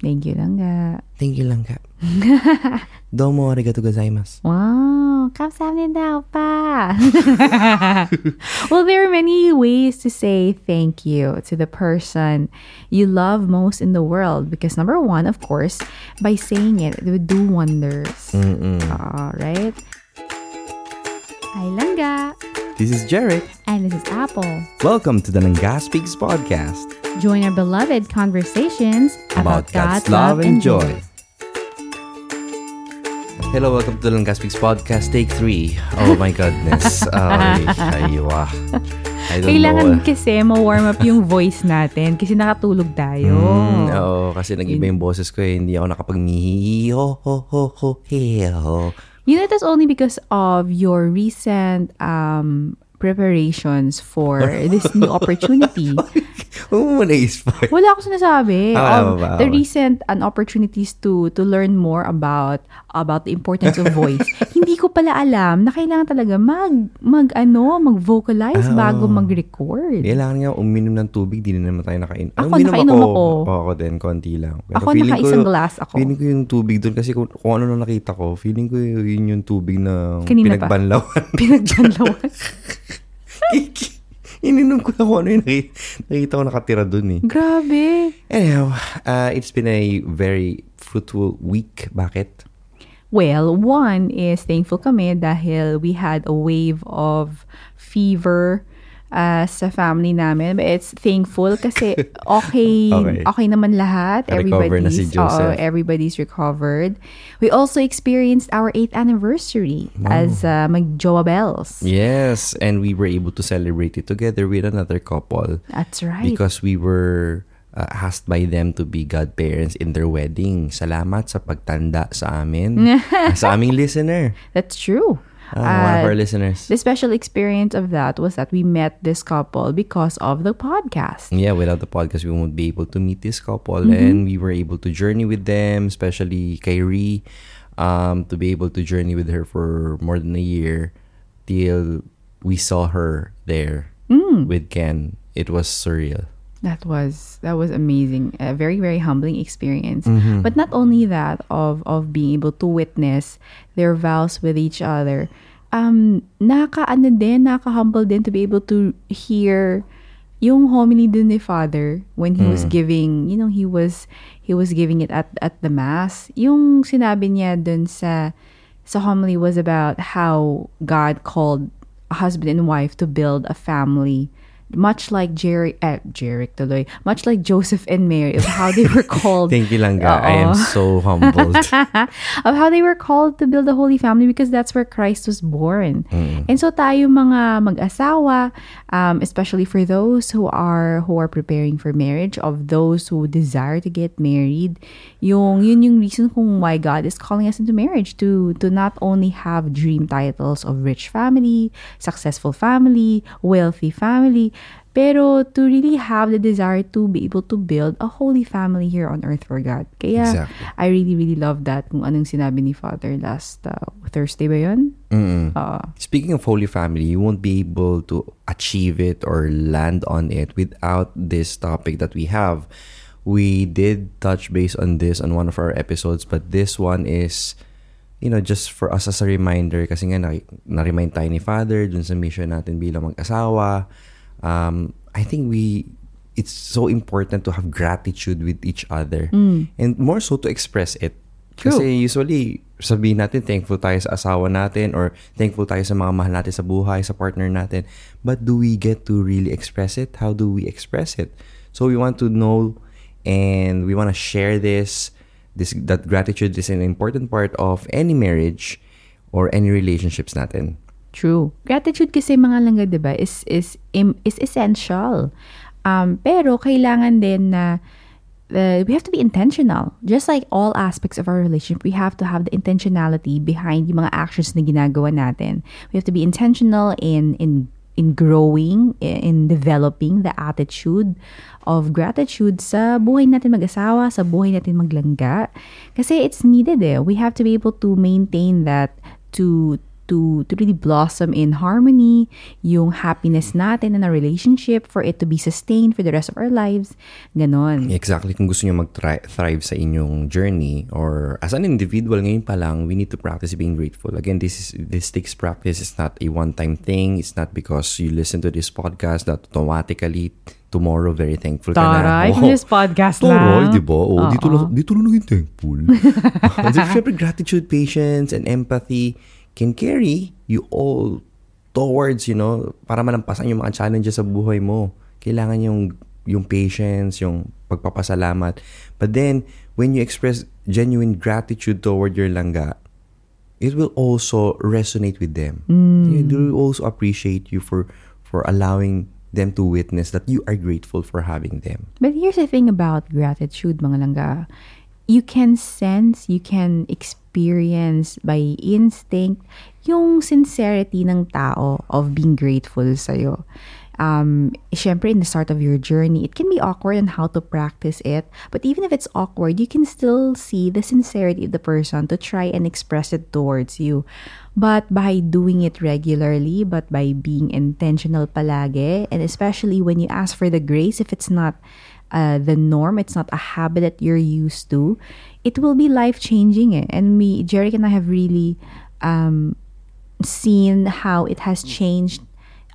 Thank you lang. Thank you lang ka. Domo arigato gozaimasu. Wow, kamsahamnida oppa. well, there are many ways to say thank you to the person you love most in the world because number one, of course, by saying it, it would do wonders. Mm-mm. All right. Hi, langga. This is Jared. And this is Apple. Welcome to the Nanga Speaks podcast. Join our beloved conversations about, God's love and joy. Hello, welcome to the Nanga Speaks podcast, take three. Oh my goodness. Ay, aywa. I don't Kailangan know. kasi ma-warm up yung voice natin kasi nakatulog tayo. Mm, oo, kasi nag-iba yung boses ko eh. Hindi ako nakapag-mihi. Ho, ho, ho, ho, he, ho. You know, that's only because of your recent um, preparations for this new opportunity. Huwag mo muna i-spoil. Wala ako sinasabi. Ah, wala Um, ba ba? the recent an opportunities to to learn more about about the importance of voice. Hindi ko pala alam na kailangan talaga mag mag ano, mag-vocalize Ah, bago mag-record. Kailangan nga uminom ng tubig, di na naman tayo nakain. Ako, uminom nakainom ako. Oo, ako din, konti lang. Pero Ako feeling naka-isang ko, glass ako. Feeling ko yung tubig doon kasi kung, kung ano na nakita ko, feeling ko yun yung tubig na Kanina pa. pinagbanlawan. Ininom ko na kung ano yung nakita, nakita ko nakatira doon eh. Grabe. Anyhow, uh, it's been a very fruitful week. Bakit? Well, one is thankful kami dahil we had a wave of fever uh, sa family namin. But it's thankful kasi okay, Okay. okay, naman lahat. Recover na si Everybody's, Joseph. oo, everybody's recovered. We also experienced our 8th anniversary as uh, mag-Joa Bells. Yes, and we were able to celebrate it together with another couple That's right. because we were uh, asked by them to be godparents in their wedding. Salamat sa pagtanda sa amin. sa aming listener. That's true. Ah, one of Uh, our listeners. The special experience of that was that we met this couple because of the podcast. Yeah, without the podcast, we won't be able to meet this couple. Mm-hmm. And we were able to journey with them, especially Kyrie, um, to be able to journey with her for more than a year till we saw her there Mm. with Ken. It was surreal. That was that was amazing. A very very humbling experience. Mm-hmm. But not only that of of being able to witness their vows with each other. Um naka ano din, naka humble din to be able to hear yung homily din ni Father when he was giving, you know, he was he was giving it at at the mass. Yung sinabi niya dun sa sa homily was about how God called a husband and wife to build a family much like Jerry, eh, Jerry tuloy, much like Joseph and Mary of how they were called Thank you, Langga. I am so humbled. of how they were called to build a holy family because that's where Christ was born. And so tayo mga mag-asawa, um, especially for those who are who are preparing for marriage, of those who desire to get married, yung yun yung reason kung why God is calling us into marriage to to not only have dream titles of rich family, successful family, wealthy family, pero to really have the desire to be able to build a holy family here on earth for God. Kaya Exactly. I really, really love that kung anong sinabi ni Father last uh, Thursday ba yun? Mm-mm. Uh, Speaking of Holy Family, you won't be able to achieve it or land on it without this topic that we have. We did touch base on this on one of our episodes, but this one is, you know, just for us as a reminder kasi nga na- na-remind tayo ni Father dun sa mission natin bilang mag-asawa. Um, I think we, it's so important to have gratitude with each other and more so to express it. True. Kasi usually, sabihin natin, thankful tayo sa asawa natin or thankful tayo sa mga mahal natin sa buhay, sa partner natin. But do we get to really express it? How do we express it? So we want to know and we want to share this, this that gratitude is an important part of any marriage or any relationships natin. True. Gratitude kasi mga langga, 'di ba, is is is essential. Um pero kailangan din na uh, we have to be intentional. Just like all aspects of our relationship, we have to have the intentionality behind yung mga actions na ginagawa natin. We have to be intentional in in in growing, in developing the attitude of gratitude sa buhay natin mag-asawa, sa buhay natin maglangga. Kasi it's needed eh. We have to be able to maintain that to to to really blossom in harmony, yung happiness natin in a relationship for it to be sustained for the rest of our lives. Ganon. Exactly. Kung gusto nyo mag-thrive sa inyong journey or as an individual, ngayon pa lang, we need to practice being grateful. Again, this is this takes practice. It's not a one-time thing. It's not because you listen to this podcast that automatically tomorrow very thankful ka na. Taray, kung this podcast Taray, lang. di ba? Oh, dito lang, dito lang naging thankful. Kasi syempre, gratitude, patience, and empathy can carry you all towards, you know, para malampasan yung mga challenges sa buhay mo. Kailangan yung yung patience, yung pagpapasalamat. But then, when you express genuine gratitude toward your langga, it will also resonate with them. They will also appreciate you for for allowing them to witness that you are grateful for having them. But here's the thing about gratitude, mga langga. You can sense, you can experience by instinct yung sincerity ng tao of being grateful sa'yo. Um, syempre, in the start of your journey, it can be awkward on how to practice it. But even if it's awkward, you can still see the sincerity of the person to try and express it towards you. But by doing it regularly, but by being intentional palagi, and especially when you ask for the grace, if it's not uh, the norm, it's not a habit that you're used to, it will be life changing. Eh. And me, Jerick and I have really um, seen how it has changed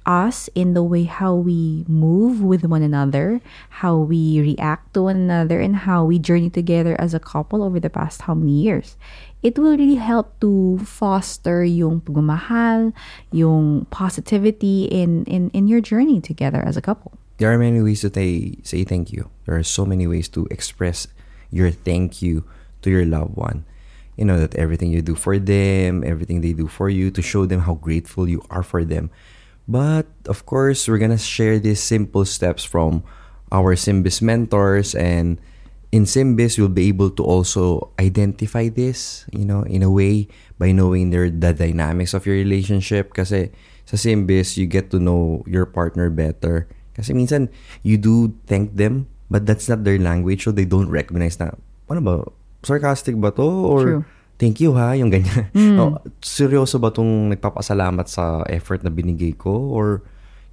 us in the way how we move with one another, how we react to one another, and how we journey together as a couple over the past how many years. It will really help to foster yung pagmamahal, yung positivity in, in, in your journey together as a couple. There are many ways to say, say thank you. There are so many ways to express your thank you to your loved one. You know, that everything you do for them, everything they do for you, to show them how grateful you are for them. But of course, we're gonna share these simple steps from our Simbis mentors and in Simbis you'll be able to also identify this, you know, in a way by knowing their the dynamics of your relationship kasi sa Simbis you get to know your partner better. Kasi minsan you do thank them but that's not their language so they don't recognize na ano ba sarcastic ba to or True. thank you ha, yung ganyan. Oh, seryoso ba tong nagpapasalamat sa effort na binigay ko? Or,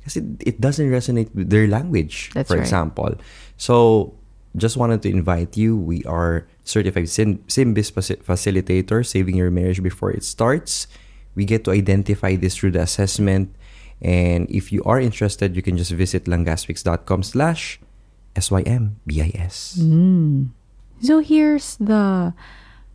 kasi it doesn't resonate with their language, That's for right. example. So, just wanted to invite you. We are certified Sim- Simbis faci- facilitator, saving your marriage before it starts. We get to identify this through the assessment. And if you are interested, you can just visit langaswix.com slash S-Y-M-B-I-S. So here's the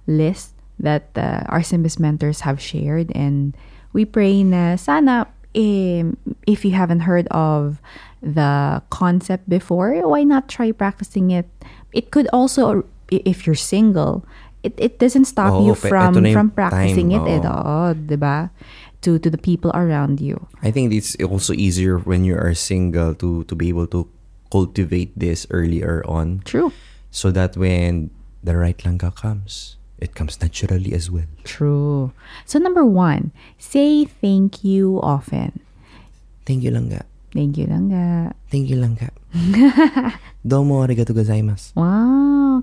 list that uh, our Simbis mentors have shared and we pray na sana um, if you haven't heard of the concept before, why not try practicing it? It could also if you're single, it, it doesn't stop Oo, you from eto na yung from practicing time, it eh, oo. oo, 'di ba? To to the people around you. I think it's also easier when you are single to to be able to cultivate this earlier on True. so that when the right langga comes, it comes naturally as well. True. So number 1, say thank you often. Thank you langga. Thank you lang ga. Thank you langga. どうもありがとうございます。Wow,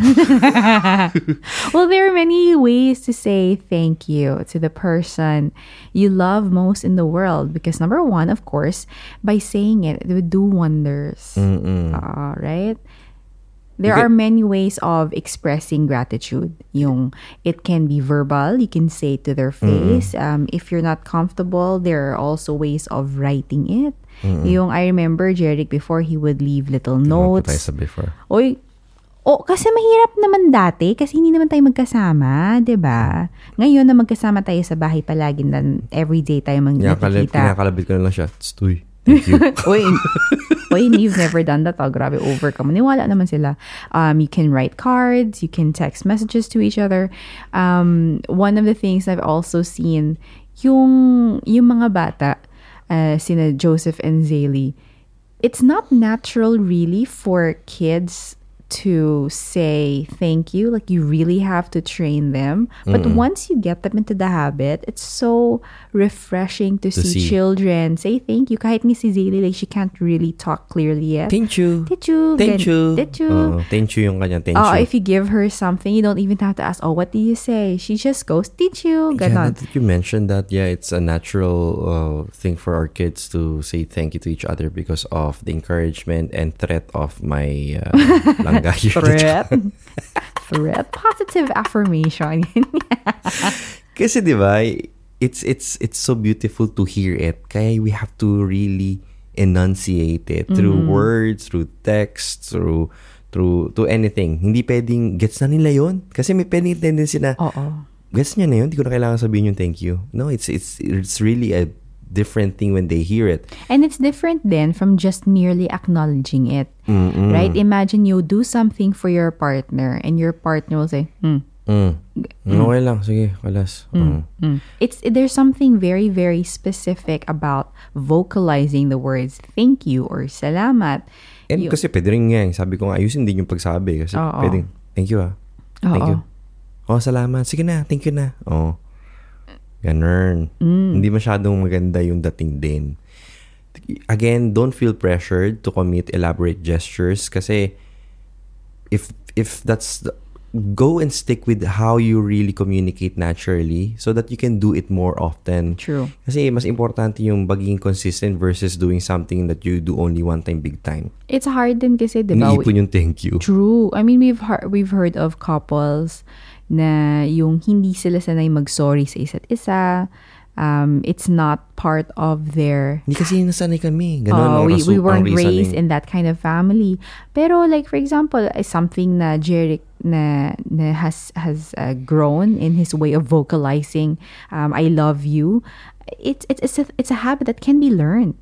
well, there are many ways to say thank you to the person you love most in the world because number one, of course, by saying it, it would do wonders. Mm-mm. Uh, right? There are many ways of expressing gratitude. Yung it can be verbal, you can say it to their face. Mm-hmm. Um, if you're not comfortable, there are also ways of writing it. Yung I remember Jeric before he would leave little pa tayo notes. sa before? Oy, oh, kasi mahirap naman dati kasi hindi naman tayo magkasama, 'di ba? Ngayon na magkasama tayo sa bahay palagi na everyday tayo mag Kinakalabit, ko na lang siya. Stoy. Thank you. Uy, uy, you've never done that. Oh, grabe, overcome. Niwala naman sila. Um, you can write cards, you can text messages to each other. Um, one of the things I've also seen, yung, yung mga bata, uh, sina Joseph and Zaylee, it's not natural really for kids to say thank you. Like you really have to train them. But once you get them into the habit, it's so refreshing to, To see, see. children say thank you. Kahit ni si Zaylee, like she can't really talk clearly yet. Thank you. Thank you. Thank you. Thank you. Oo, thank you yung kanyang thank Oh, you. if you give her something, you don't even have to ask, oh, what do you say? She just goes, teach you. Yeah, Ganon. that you mentioned that, yeah, it's a natural uh, thing for our kids to say thank you to each other because of the encouragement and threat of my uh, here. Threat. Threat. Positive affirmation. Kasi 'di ba, it's it's it's so beautiful to hear it. Kaya we have to really enunciate it through Mm-hmm. words, through text, through through to anything. Hindi pwedeng gets na nila 'yon. Kasi may pwedeng tendency na Oo. gets niya na 'yon, hindi ko na kailangan sabihin yung thank you. No, it's it's it's really a different thing when they hear it. And it's different then from just merely acknowledging it. Mm-mm. Right? Imagine you do something for your partner and your partner will say, hmm. Mm. Okay lang, sige, kalas. Mm. Mm. It's there's something very very specific about vocalizing the words thank you or salamat. And You- kasi pwede rin nga, sabi ko nga, ayusin din yung pagsabi. Kasi Oo. pwedeng, thank you ah. Thank Oo. you. Oh, salamat. Sige na, thank you na. Oh. Ganun. Mm. Hindi masyadong maganda yung dating din. Again, don't feel pressured to commit elaborate gestures kasi if if that's the, go and stick with how you really communicate naturally so that you can do it more often. True. Kasi mas importante yung maging consistent versus doing something that you do only one time big time. It's hard din kasi, di ba? Iniipon yung thank you. True. I mean, we've we've heard of couples na yung hindi sila sanay mag-sorry sa isa't isa. Um, it's not part of their Hindi kasi nasanay kami. Ganun ang we, we weren't raised in that kind of family. Pero like for example, is something na Jeric na, na has has uh, grown in his way of vocalizing um, I love you. It's it's it's a, it's a habit that can be learned.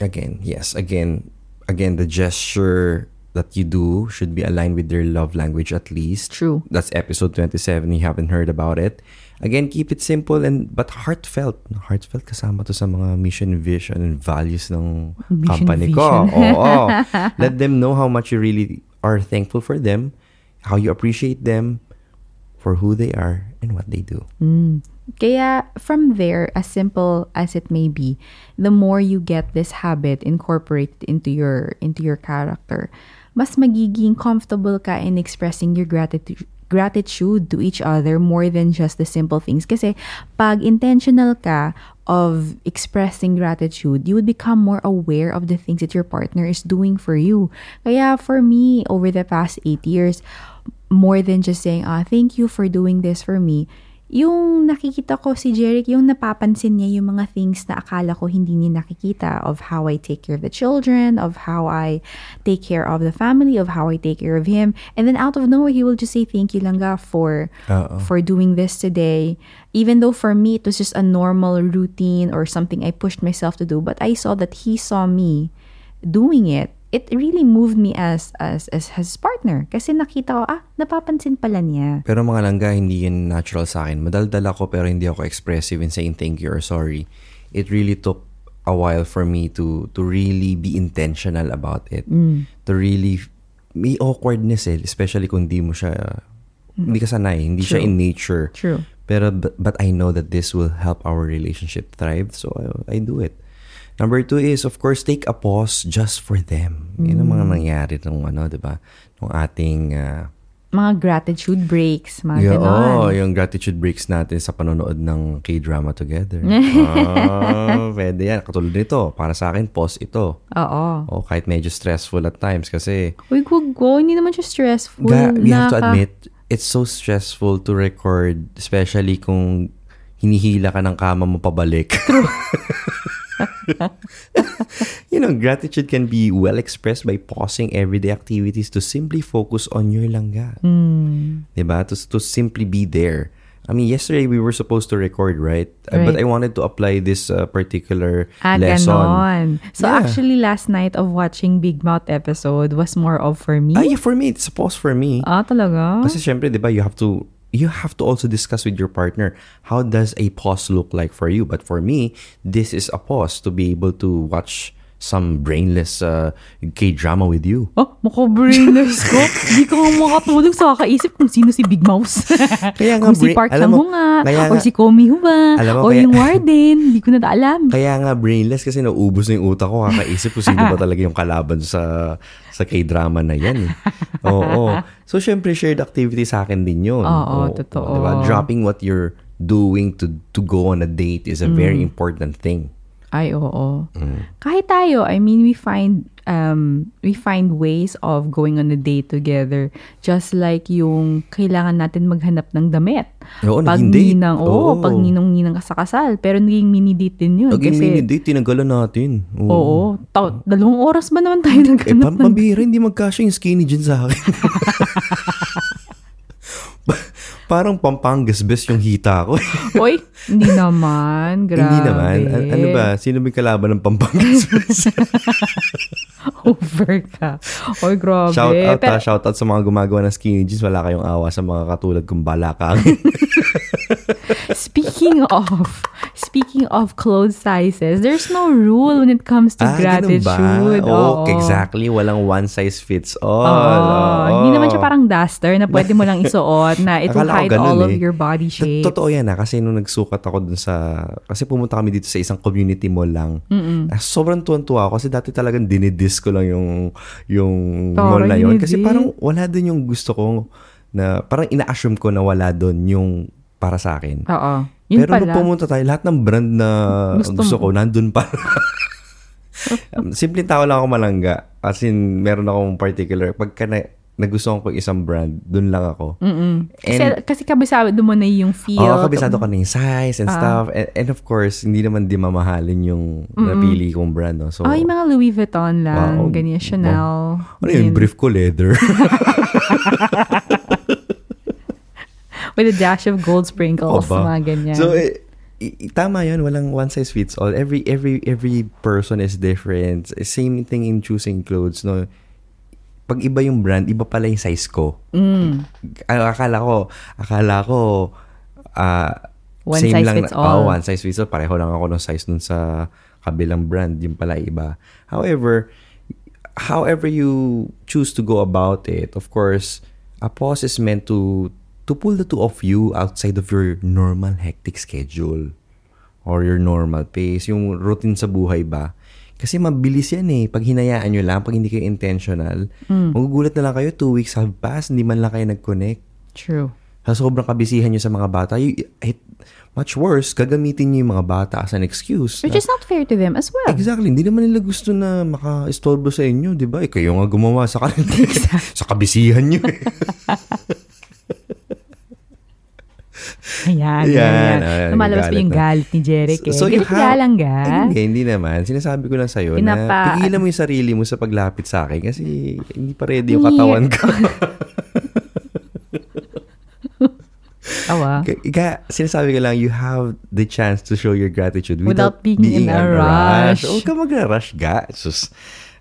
Again, yes. Again, again, the gesture that you do should be aligned with their love language at least. True. That's episode 27. You haven't heard about it. Again, keep it simple and but heartfelt. Heartfelt kasama to sa mga mission, vision, and values ng Mission, company ko. vision. Oo. Let them know how much you really are thankful for them, how you appreciate them for who they are and what they do. Mm. Kaya from there, as simple as it may be, the more you get this habit incorporated into your into your character, mas magiging comfortable ka in expressing your gratitude gratitude to each other more than just the simple things. Kasi pag intentional ka of expressing gratitude, you would become more aware of the things that your partner is doing for you. Kaya for me, over the past eight years, more than just saying, ah, thank you for doing this for me, yung nakikita ko si Jeric, yung napapansin niya yung mga things na akala ko hindi niya nakikita of how I take care of the children, of how I take care of the family, of how I take care of him. And then out of nowhere, he will just say, thank you Langga for, Oo. for doing this today. Even though for me, it was just a normal routine or something I pushed myself to do. But I saw that he saw me doing it. It really moved me as as as his partner. Kasi nakita ko, ah, napapansin pala niya. Pero mga langga, hindi yun natural sa akin. Madaldal ako pero hindi ako expressive in saying thank you or sorry. It really took a while for me to to really be intentional about it. To really, may awkwardness eh, especially kung hindi mo siya, hindi ka sanay, hindi siya True. in nature. True. Pero, but, but I know that this will help our relationship thrive, so I, I do it. Number two is, of course, take a pause just for them. Yun ang mga nangyari nung ano, di ba? Nung ating ah, Mga gratitude breaks, mga Yeah, ganon. oh, yung gratitude breaks natin sa panonood ng K-drama together. oh, pwede yan. Katulad nito, para sa akin, pause ito. Oo. Oh, kahit medyo stressful at times kasi Uy, wag go. Hindi naman siya stressful. ga, we have to admit, it's so stressful to record, especially kung hinihila ka ng kama mo pabalik. you know, gratitude can be well expressed by pausing everyday activities to simply focus on your langga. Mm. Diba? To, to simply be there. I mean, yesterday we were supposed to record, right? Uh, But Right. I wanted to apply this uh, particular Ah, lesson. ganon. So Yeah. actually, last night of watching Big Mouth episode was more of for me. Ah, yeah, for me, it's a pause for me. Ah, talaga? Kasi syempre, di ba, you have to you have to also discuss with your partner how does a pause look like for you. But for me, this is a pause to be able to watch some brainless uh, K-drama with you. Oh, makabrainless ko. Hindi ko nga makatulog sa kakaisip kung sino si Big Mouse. Kaya nga, kung si Park alam mo, nga, kaya nga- si Komi Hu ba, Alam mo, or kaya- yung Warden. Hindi ko na alam. Kaya nga brainless kasi naubos na yung utak ko kakaisip kung sino ba talaga yung kalaban sa sa K-drama na yan. eh. Oo. So, syempre, shared activity sa akin din yun. Oo, totoo. diba? Dropping what you're doing to to go on a date is a very Mm. important thing. Ay, oo. Mm. Kahit tayo, I mean, we find um we find ways of going on a date together. Just like yung kailangan natin maghanap ng damit. Oo, pag date. ninang, oo, Oo. pag ninong-ninang ka sa kasal. Pero naging mini-date din yun. Naging kasi, mini date, tinanggalan natin. Oo. Ta- dalawang oras ba naman tayo Eh, naghanap pam ng pambihira, hindi magkasya yung skinny jeans sa akin. Parang pampangas best yung hita ko. Oy, hindi naman. Grabe. Hindi naman. A- ano ba? Sino yung kalaban ng pampangas best? Over ka. Oy, grabe. shout out Pero- ha, shout out sa mga gumagawa ng skinny jeans. Wala kayong awa sa mga katulad kong balakang. Speaking of, speaking of clothes sizes, there's no rule when it comes to ah, gratitude. ba? Oo, exactly. Walang one size fits all. Oo. Oo. Hindi naman siya parang duster na pwede mo lang isuot na it will hide ganun all of eh. your body shape. Totoo yan ha, kasi nung nagsukat ako dun sa, kasi pumunta kami dito sa isang community mall lang. Ah, Sobrang tuwan-tuwa ako kasi dati talagang dinidis ko lang yung, yung mall na yun. Kasi parang wala dun yung gusto ko na, parang ina-assume ko na wala dun yung para sa akin. Oo. Yun Pero pala. nung pumunta tayo, lahat ng brand na Gusto gusto, mo. ko, nandun pa. Simpleng tao lang ako malangga. As in, meron akong particular. Pagka na, nagustuhan ko isang brand, dun lang ako. Mm-mm. Kasi, And- kasi kabisado mo na yung feel. Oo, kabisado ko na yung size and Ah. stuff. And, and of course, hindi naman di mamahalin yung napili kong brand. No? So, Oh, yung mga Louis Vuitton lang. Wow. Ganyan, Chanel. ano yung ganyan. brief ko, leather? With a dash of gold sprinkles. Aba. Mga ganyan. So, eh, tama yun. Walang one size fits all. Every every every person is different. Same thing in choosing clothes. No? Pag iba yung brand, iba pala yung size ko. mm. Akala ko, akala ko, ah, One same size lang, fits all. Oh, one size fits all. Pareho lang ako ng size nun sa kabilang brand. Yung pala iba. However, however you choose to go about it, of course, a pause is meant to to pull the two of you outside of your normal hectic schedule or your normal pace, yung routine sa buhay ba. Kasi mabilis yan eh. Pag hinayaan nyo lang, pag hindi kayo intentional, magugulat na lang kayo, two weeks have passed, hindi man lang kayo nag-connect. True. Sa sobrang kabisihan nyo sa mga bata, you, it, much worse, gagamitin nyo yung mga bata as an excuse. Which na- is not fair to them as well. Exactly. Hindi naman nila gusto na maka-istorbo sa inyo, di ba? Eh, kayo nga gumawa sa kanila. sa kabisihan nyo eh. Ayan, Ayan, ayan. Lumalabas pa yung na. galit ni Jeric eh. So, you Galit have- nga lang ga. Hindi, hindi naman. Sinasabi ko lang sa'yo na Pinapa- pigilan mo yung sarili mo sa paglapit sa akin kasi hindi pa ready yung katawan ko. Awa. Kaya sinasabi ko lang, you have the chance to show your gratitude Without being in a rush. Huwag ka magra-rush, ga. Sus,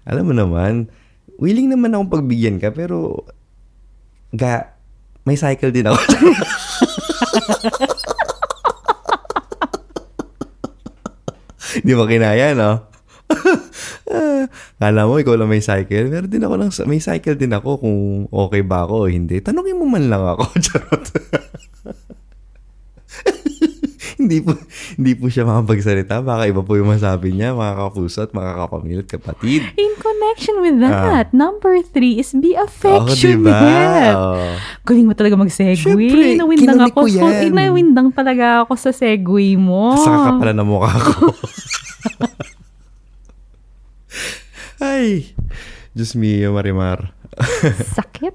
alam mo naman, willing naman akong pagbigyan ka, pero, ga, may cycle din ako. Di ba kinaya, no? Kala mo, ikaw lang may cycle. Pero din ako lang, may cycle din ako kung okay ba ako o hindi. Tanungin mo man lang ako. Charot. Hindi po hindi po siya makapagsalita. Baka iba po yung masabi niya, mga kapuso at mga kapamilya at kapatid. In connection with that, number three is be Oo, affectionate. diba? Oo. Galing mo talaga mag-segue. Syempre, nawindang ako. ko So, yan. nawindang talaga ako sa segue mo. Saka ka pala na mukha ko. Ay, Diyos mio, Marimar. Sakit.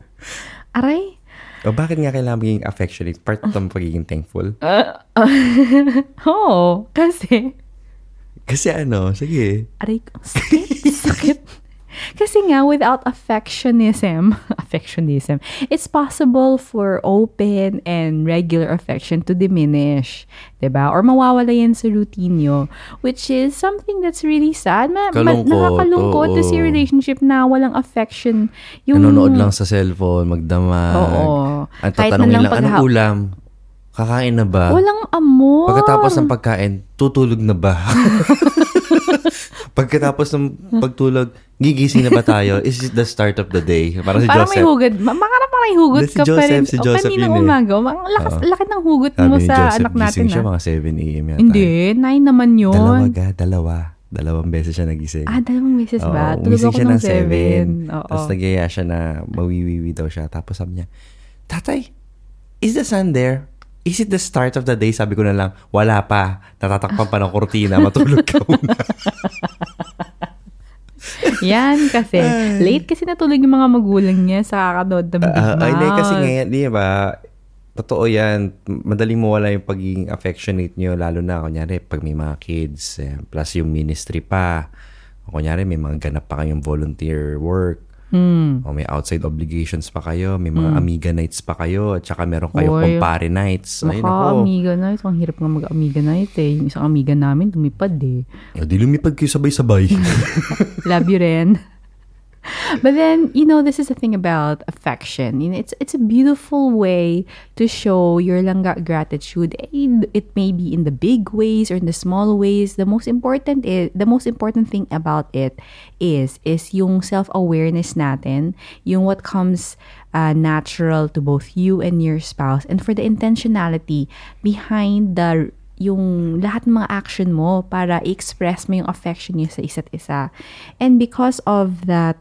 Aray. O bakit nga kailangan maging affectionate? Part of ng pagiging thankful? Oo. kasi, Kasi ano, sige. aray ko. Sakit. Sakit. Kasi nga, without affectionism, affectionism, it's possible for open and regular affection to diminish. 'di ba? Or mawawala yan sa routine nyo. Which is something that's really sad. Ma- ma- Kalungkot, nakakalungkot to oo. relationship na walang affection. Yung, Nanonood lang sa cellphone, magdamag. Oo. At Kahit tatanungin lang lang, anong pagha- ulam? Kakain na ba? Walang amor. Pagkatapos ng pagkain, tutulog na ba? Pagkatapos ng pagtulog, gigising na ba tayo? Is it the start of the day? Parang si Parang may Joseph. hugad. Ma- Makara parang may hugot Si ka pa Joseph, rin. si O, Joseph kaninang yun eh. umaga. Ang lakas, Oo. laki ng hugot mo sa Joseph, anak natin. gising siya ah. mga 7 a.m. yata. Hindi, nine naman yun. Dalawa ga, dalawa. Dalawang beses siya nagising. Ah, dalawang beses ba? Oo, Tulog ako siya ng ng 7. seven. Oo. Tapos nagyaya siya na mawiwiwi daw siya. Tapos sabi niya, Tatay, is the sun there? Is it the start of the day? Sabi ko na lang, wala pa. Natatakpan pa ng kortina. Matulog ka muna. Yan kasi. Late kasi natulog yung mga magulang niya sa kakanood ng Big Ah, Mouth. ay, hindi, kasi ngayon, di ba, totoo yan. Madaling mawala yung pagiging affectionate nyo, lalo na, kunyari, pag may mga kids, eh, plus yung ministry pa. Kunyari, may mga ganap pa kayong volunteer work. Hmm. O may outside obligations pa kayo, may mga amiga nights pa kayo, at saka meron kayong Oy. kumpare nights. Ay, Maka nako. amiga night. Ang hirap nga mag-amiga night eh. Yung isang amiga namin, tumipad eh. O, di lumipad kayo sabay-sabay. Love you rin. But then, you know, this is the thing about affection. You know, it's it's a beautiful way to show your langga gratitude. It, may be in the big ways or in the small ways. The most important is the most important thing about it is is yung self-awareness natin, yung what comes uh, natural to both you and your spouse and for the intentionality behind the yung lahat ng mga action mo para i-express mo yung affection niyo sa isa't isa. And because of that,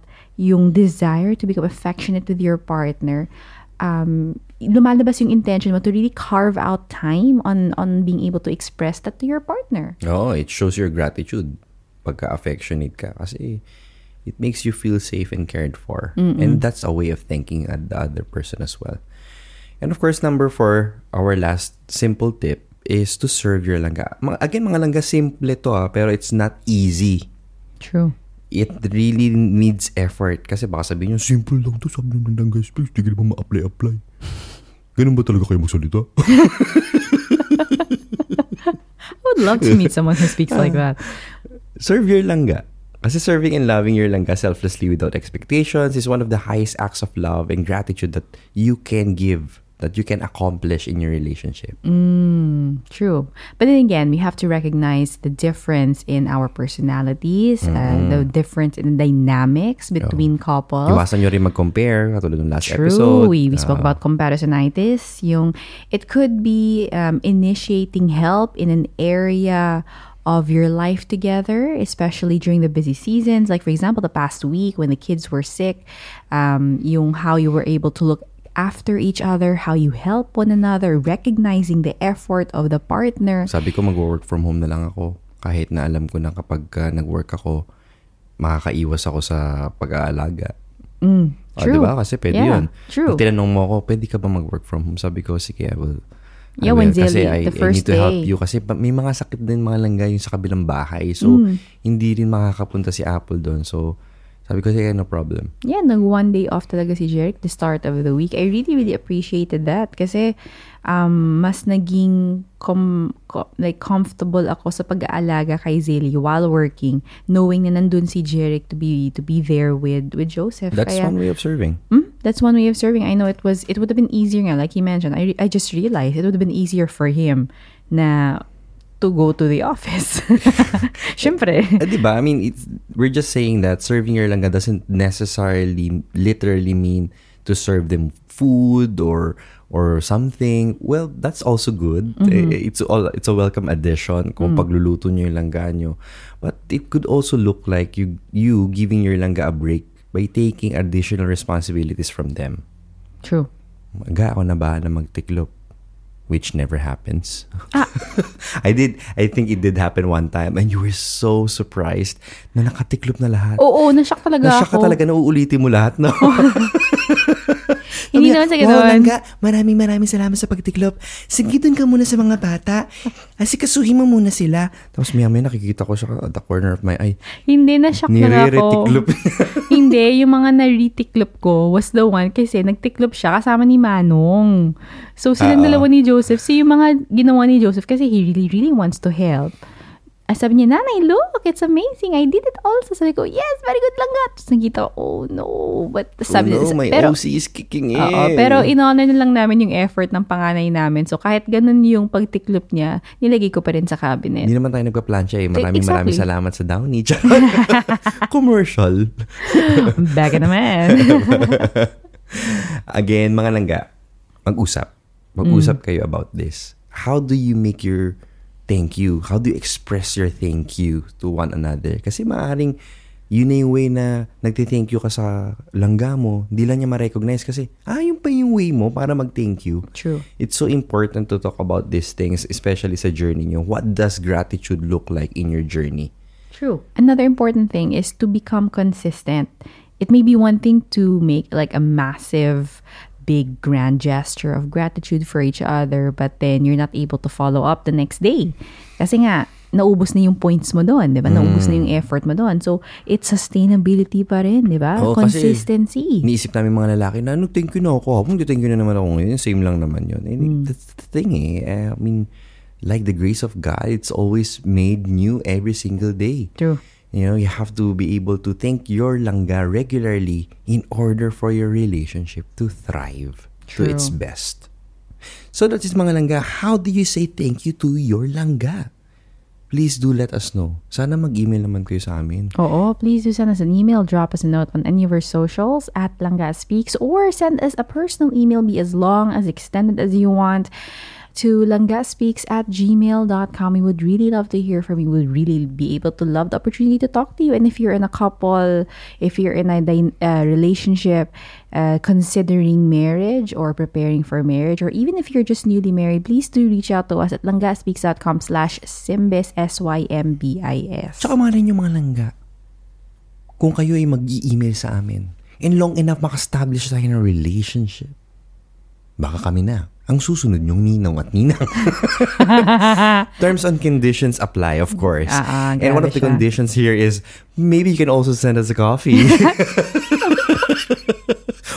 yung desire to become affectionate with your partner, um, lumalabas yung intention mo to really carve out time on on being able to express that to your partner. Oo, it shows your gratitude pagka-affectionate ka. Kasi it makes you feel safe and cared for. And that's a way of thanking the other person as well. And of course, number four, our last simple tip is to serve your langga. Again, mga langga, simple to ah, pero it's not easy. True. It really needs effort. Kasi baka sabihin nyo, simple lang to, sabi ng langga space, di ka naman ma-apply-apply. Ganun ba talaga kayo magsalita? I would love to meet someone who speaks like that. serve your langga. Kasi serving and loving your langga selflessly without expectations is one of the highest acts of love and gratitude that you can give, that you can accomplish in your relationship. Mm, true. But then again, we have to recognize the difference in our personalities, uh, the difference in the dynamics between couples. Iwasan nyo rin mag-compare, katulad ng last True. episode. We, we spoke Ah, about comparisonitis. Yung, it could be um, initiating help in an area of your life together, especially during the busy seasons. Like, for example, the past week when the kids were sick, um, yung how you were able to look after each other, how you help one another, recognizing the effort of the partner. Sabi ko mag-work from home na lang ako. Kahit na alam ko na kapag uh, nag-work ako, makakaiwas ako sa pag-aalaga. Mm, Ah, true. diba? Kasi pwede Yeah, yun. True. Nung tinanong mo ako, pwede ka ba mag-work from home? Sabi ko, sige, I will. I Yeah, when will. Kasi Zilly, I, the I first need to help day. you. Kasi may mga sakit din mga langga yung sa kabilang bahay. So, Mm. hindi rin makakapunta si Apple doon. So, sabi ko, sige, no problem. Yeah, nag one day off talaga si Jeric the start of the week. I really, really appreciated that kasi um, mas naging com- co- like comfortable ako sa pag-aalaga kay Zeli while working, knowing na nandun si Jeric to be to be there with with Joseph. That's Kaya, one way of serving. Hmm? That's one way of serving. I know it was it would have been easier nga, like he mentioned. I I just realized it would have been easier for him na to go to the office. Siyempre. Eh, di ba? I mean, it's, we're just saying that serving your langga doesn't necessarily, literally mean to serve them food or or something. Well, that's also good. Eh, It's all it's a welcome addition kung pagluluto niyo yung langga niyo. But it could also look like you you giving your langga a break by taking additional responsibilities from them. True. Ga ako na bahala magtiklop. Which never happens. I did, I think it did happen one time and you were so surprised na nakatiklop na lahat. Oo, nashock talaga Nashock ka ako. talaga na uulitin mo lahat, no? Hindi naman sa ganun. Wow, Langga, maraming maraming salamat sa pagtiklop. Sige, dun ka muna sa mga bata. Asikasuhin mo muna sila. Tapos maya maya nakikita ko siya at the corner of my eye. Hindi na shock na ako. Hindi, yung mga naritiklop ko was the one kasi nagtiklop siya kasama ni Manong. So, silang Oo. dalawa ni Joseph. So, yung mga ginawa ni Joseph kasi he really, really wants to help. Ah, sabi niya, Nanay, look, it's amazing. I did it also. Sabi ko, yes, very good lang nga. Tapos nakita ko, oh no. But sabi oh, no, niya, my pero, OC is kicking in. Oo, pero in-honor na lang namin yung effort ng panganay namin. So kahit ganun yung pagtiklop niya, nilagay ko pa rin sa cabinet. Hindi naman tayo nagpa-plancha eh. Maraming Exactly. maraming salamat sa Downy. Commercial. Baga naman. Again, mga langga, mag-usap. Mag-usap kayo about this. How do you make your thank you? How do you express your thank you to one another? Kasi maaaring yun na yung way na nagti-thank you ka sa langga mo. Hindi lang niya ma-recognize kasi, ah, yun pa yung way mo para mag-thank you. True. It's so important to talk about these things, especially sa journey nyo. What does gratitude look like in your journey? True. Another important thing is to become consistent. It may be one thing to make like a massive, big, grand gesture of gratitude for each other, but then you're not able to follow up the next day. Kasi nga, naubos na yung points mo doon, di ba? Naubos na yung effort mo doon. So, it's sustainability pa rin, di ba? Oo, kasi Consistency. Iniisip namin mga lalaki na, ano, thank you na ako. Habang thank you na naman ako ngayon, same lang naman yun. And that's the thing eh. I mean, like the grace of God, it's always made new every single day. True. You know, you have to be able to thank your langga regularly in order for your relationship to thrive to its best. So that is mga langga, how do you say thank you to your langga? Please do let us know. Sana mag-email naman kayo sa amin. Oo, please do send us an email, drop us a note on any of our socials at Langga Speaks, or send us a personal email, be as long, as extended as you want, to langaspeaks at gmail.com. We would really love to hear from you. We would really be able to love the opportunity to talk to you. And if you're in a couple, if you're in a uh, relationship, uh, considering marriage or preparing for marriage, or even if you're just newly married, please do reach out to us at langaspeaks.com slash simbis, S-Y-M-B-I-S. Tsaka rin yung mga langga. Kung kayo ay mag-email sa amin, and long enough makastablish tayo ng relationship, baka kami na ang susunod yung ninong at ninang. Terms and conditions apply, of course. Ah, ah, and one of the siya. conditions here is maybe you can also send us a coffee.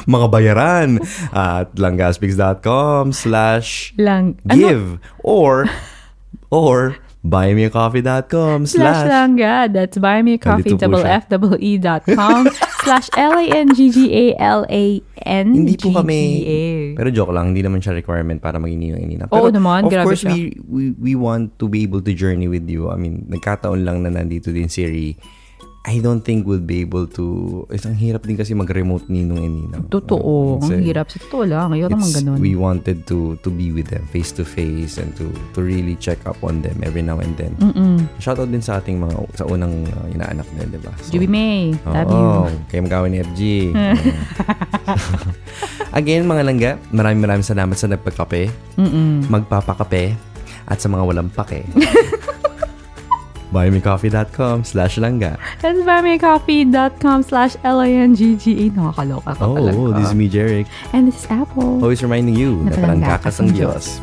Mga bayaran at langgaspix.com slash Lang, ano? give or or buymeacoffee.com slash langga. That's buymeacoffee, Nandito po double siya. F, double E dot com, slash L-A-N-G-G-A-L-A-N Hindi po kami, pero joke lang, hindi naman siya requirement para maging ninang. Oo Pero naman, of grabe course, siya. we, we, we want to be able to journey with you. I mean, nagkataon lang na nandito din si Ri. I don't think we'll be able to, it's ang hirap din kasi mag-remote ninong and ninang. Totoo. It's, uh, Ang hirap. Sa totoo lang. Ayaw naman ganun. We wanted to to be with them face to face and to to really check up on them every now and then. Mm-mm. Shoutout din sa ating mga sa unang uh, inaanak nila, di ba? So, Juby May, love you. Kayo magkawin ni FG. Again, mga langga, maraming maraming salamat sa nagpagkape, Mm-mm. magpapakape, at sa mga walang pake. buymecoffee.com slash langga. That's buymeacoffee.com slash L-A-N-G-G-A. Nakakaloka ka Oh, talaga. this is me, Jeric. And this is Apple. Always reminding you na palangga ka sa sa Diyos.